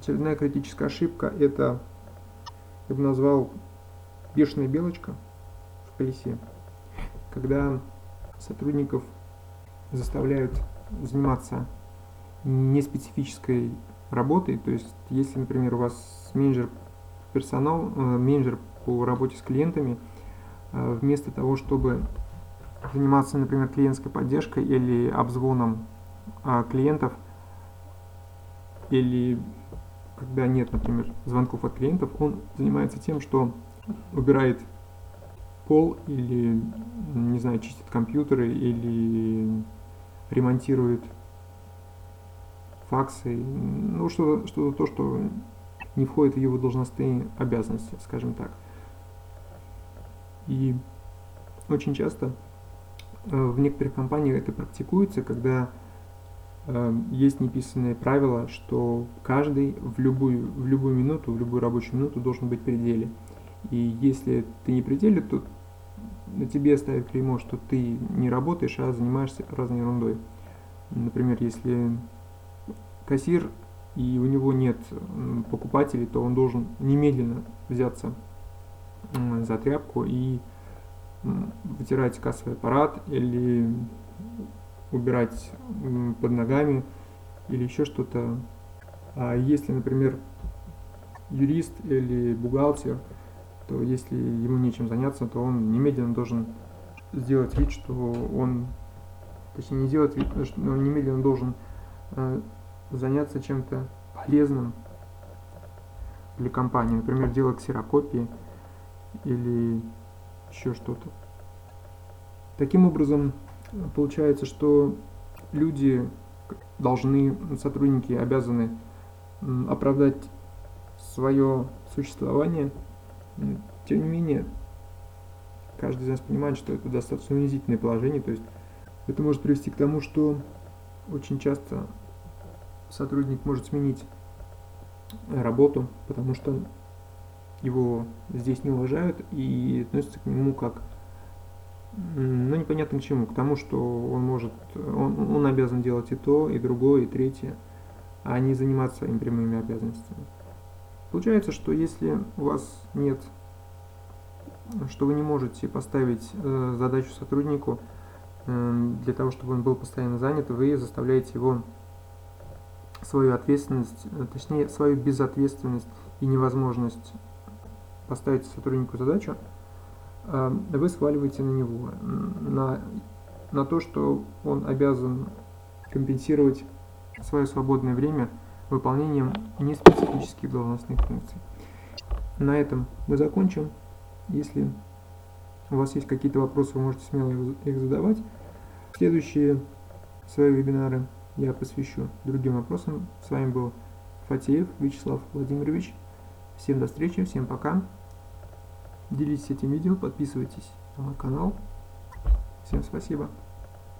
очередная критическая ошибка – это, я бы назвал, бешеная белочка в колесе, когда сотрудников заставляют заниматься неспецифической работой, то есть если, например, у вас менеджер персонал, э, менеджер по работе с клиентами, э, вместо того, чтобы заниматься, например, клиентской поддержкой или обзвоном э, клиентов, или когда нет, например, звонков от клиентов, он занимается тем, что убирает пол или, не знаю, чистит компьютеры или ремонтирует факсы, ну что-то что то, что не входит в его должностные обязанности, скажем так. И очень часто э, в некоторых компаниях это практикуется, когда есть неписанное правило, что каждый в любую, в любую минуту, в любую рабочую минуту должен быть пределе. И если ты не пределе, то на тебе ставят клеймо, что ты не работаешь, а занимаешься разной ерундой. Например, если кассир и у него нет покупателей, то он должен немедленно взяться за тряпку и вытирать кассовый аппарат или убирать под ногами или еще что-то. А если, например, юрист или бухгалтер – то если ему нечем заняться, то он немедленно должен сделать вид, что он, точнее не сделать вид, но он немедленно должен э, заняться чем-то полезным для компании, например, делать ксерокопии или еще что-то. Таким образом, получается, что люди должны, сотрудники обязаны оправдать свое существование – тем не менее, каждый из нас понимает, что это достаточно унизительное положение, то есть это может привести к тому, что очень часто сотрудник может сменить работу, потому что его здесь не уважают и относятся к нему как ну, непонятно к чему, к тому, что он может, он, он обязан делать и то, и другое, и третье, а не заниматься своими прямыми обязанностями. Получается, что если у вас нет, что вы не можете поставить э, задачу сотруднику э, для того, чтобы он был постоянно занят, вы заставляете его свою ответственность, э, точнее свою безответственность и невозможность поставить сотруднику задачу, вы сваливаете на него, на, на то, что он обязан компенсировать свое свободное время – выполнением неспецифических должностных функций. На этом мы закончим. Если у вас есть какие-то вопросы, вы можете смело их задавать. Следующие свои вебинары я посвящу другим вопросам. С вами был Фатеев Вячеслав Владимирович. Всем до встречи, всем пока. Делитесь этим видео, подписывайтесь на мой канал. Всем спасибо.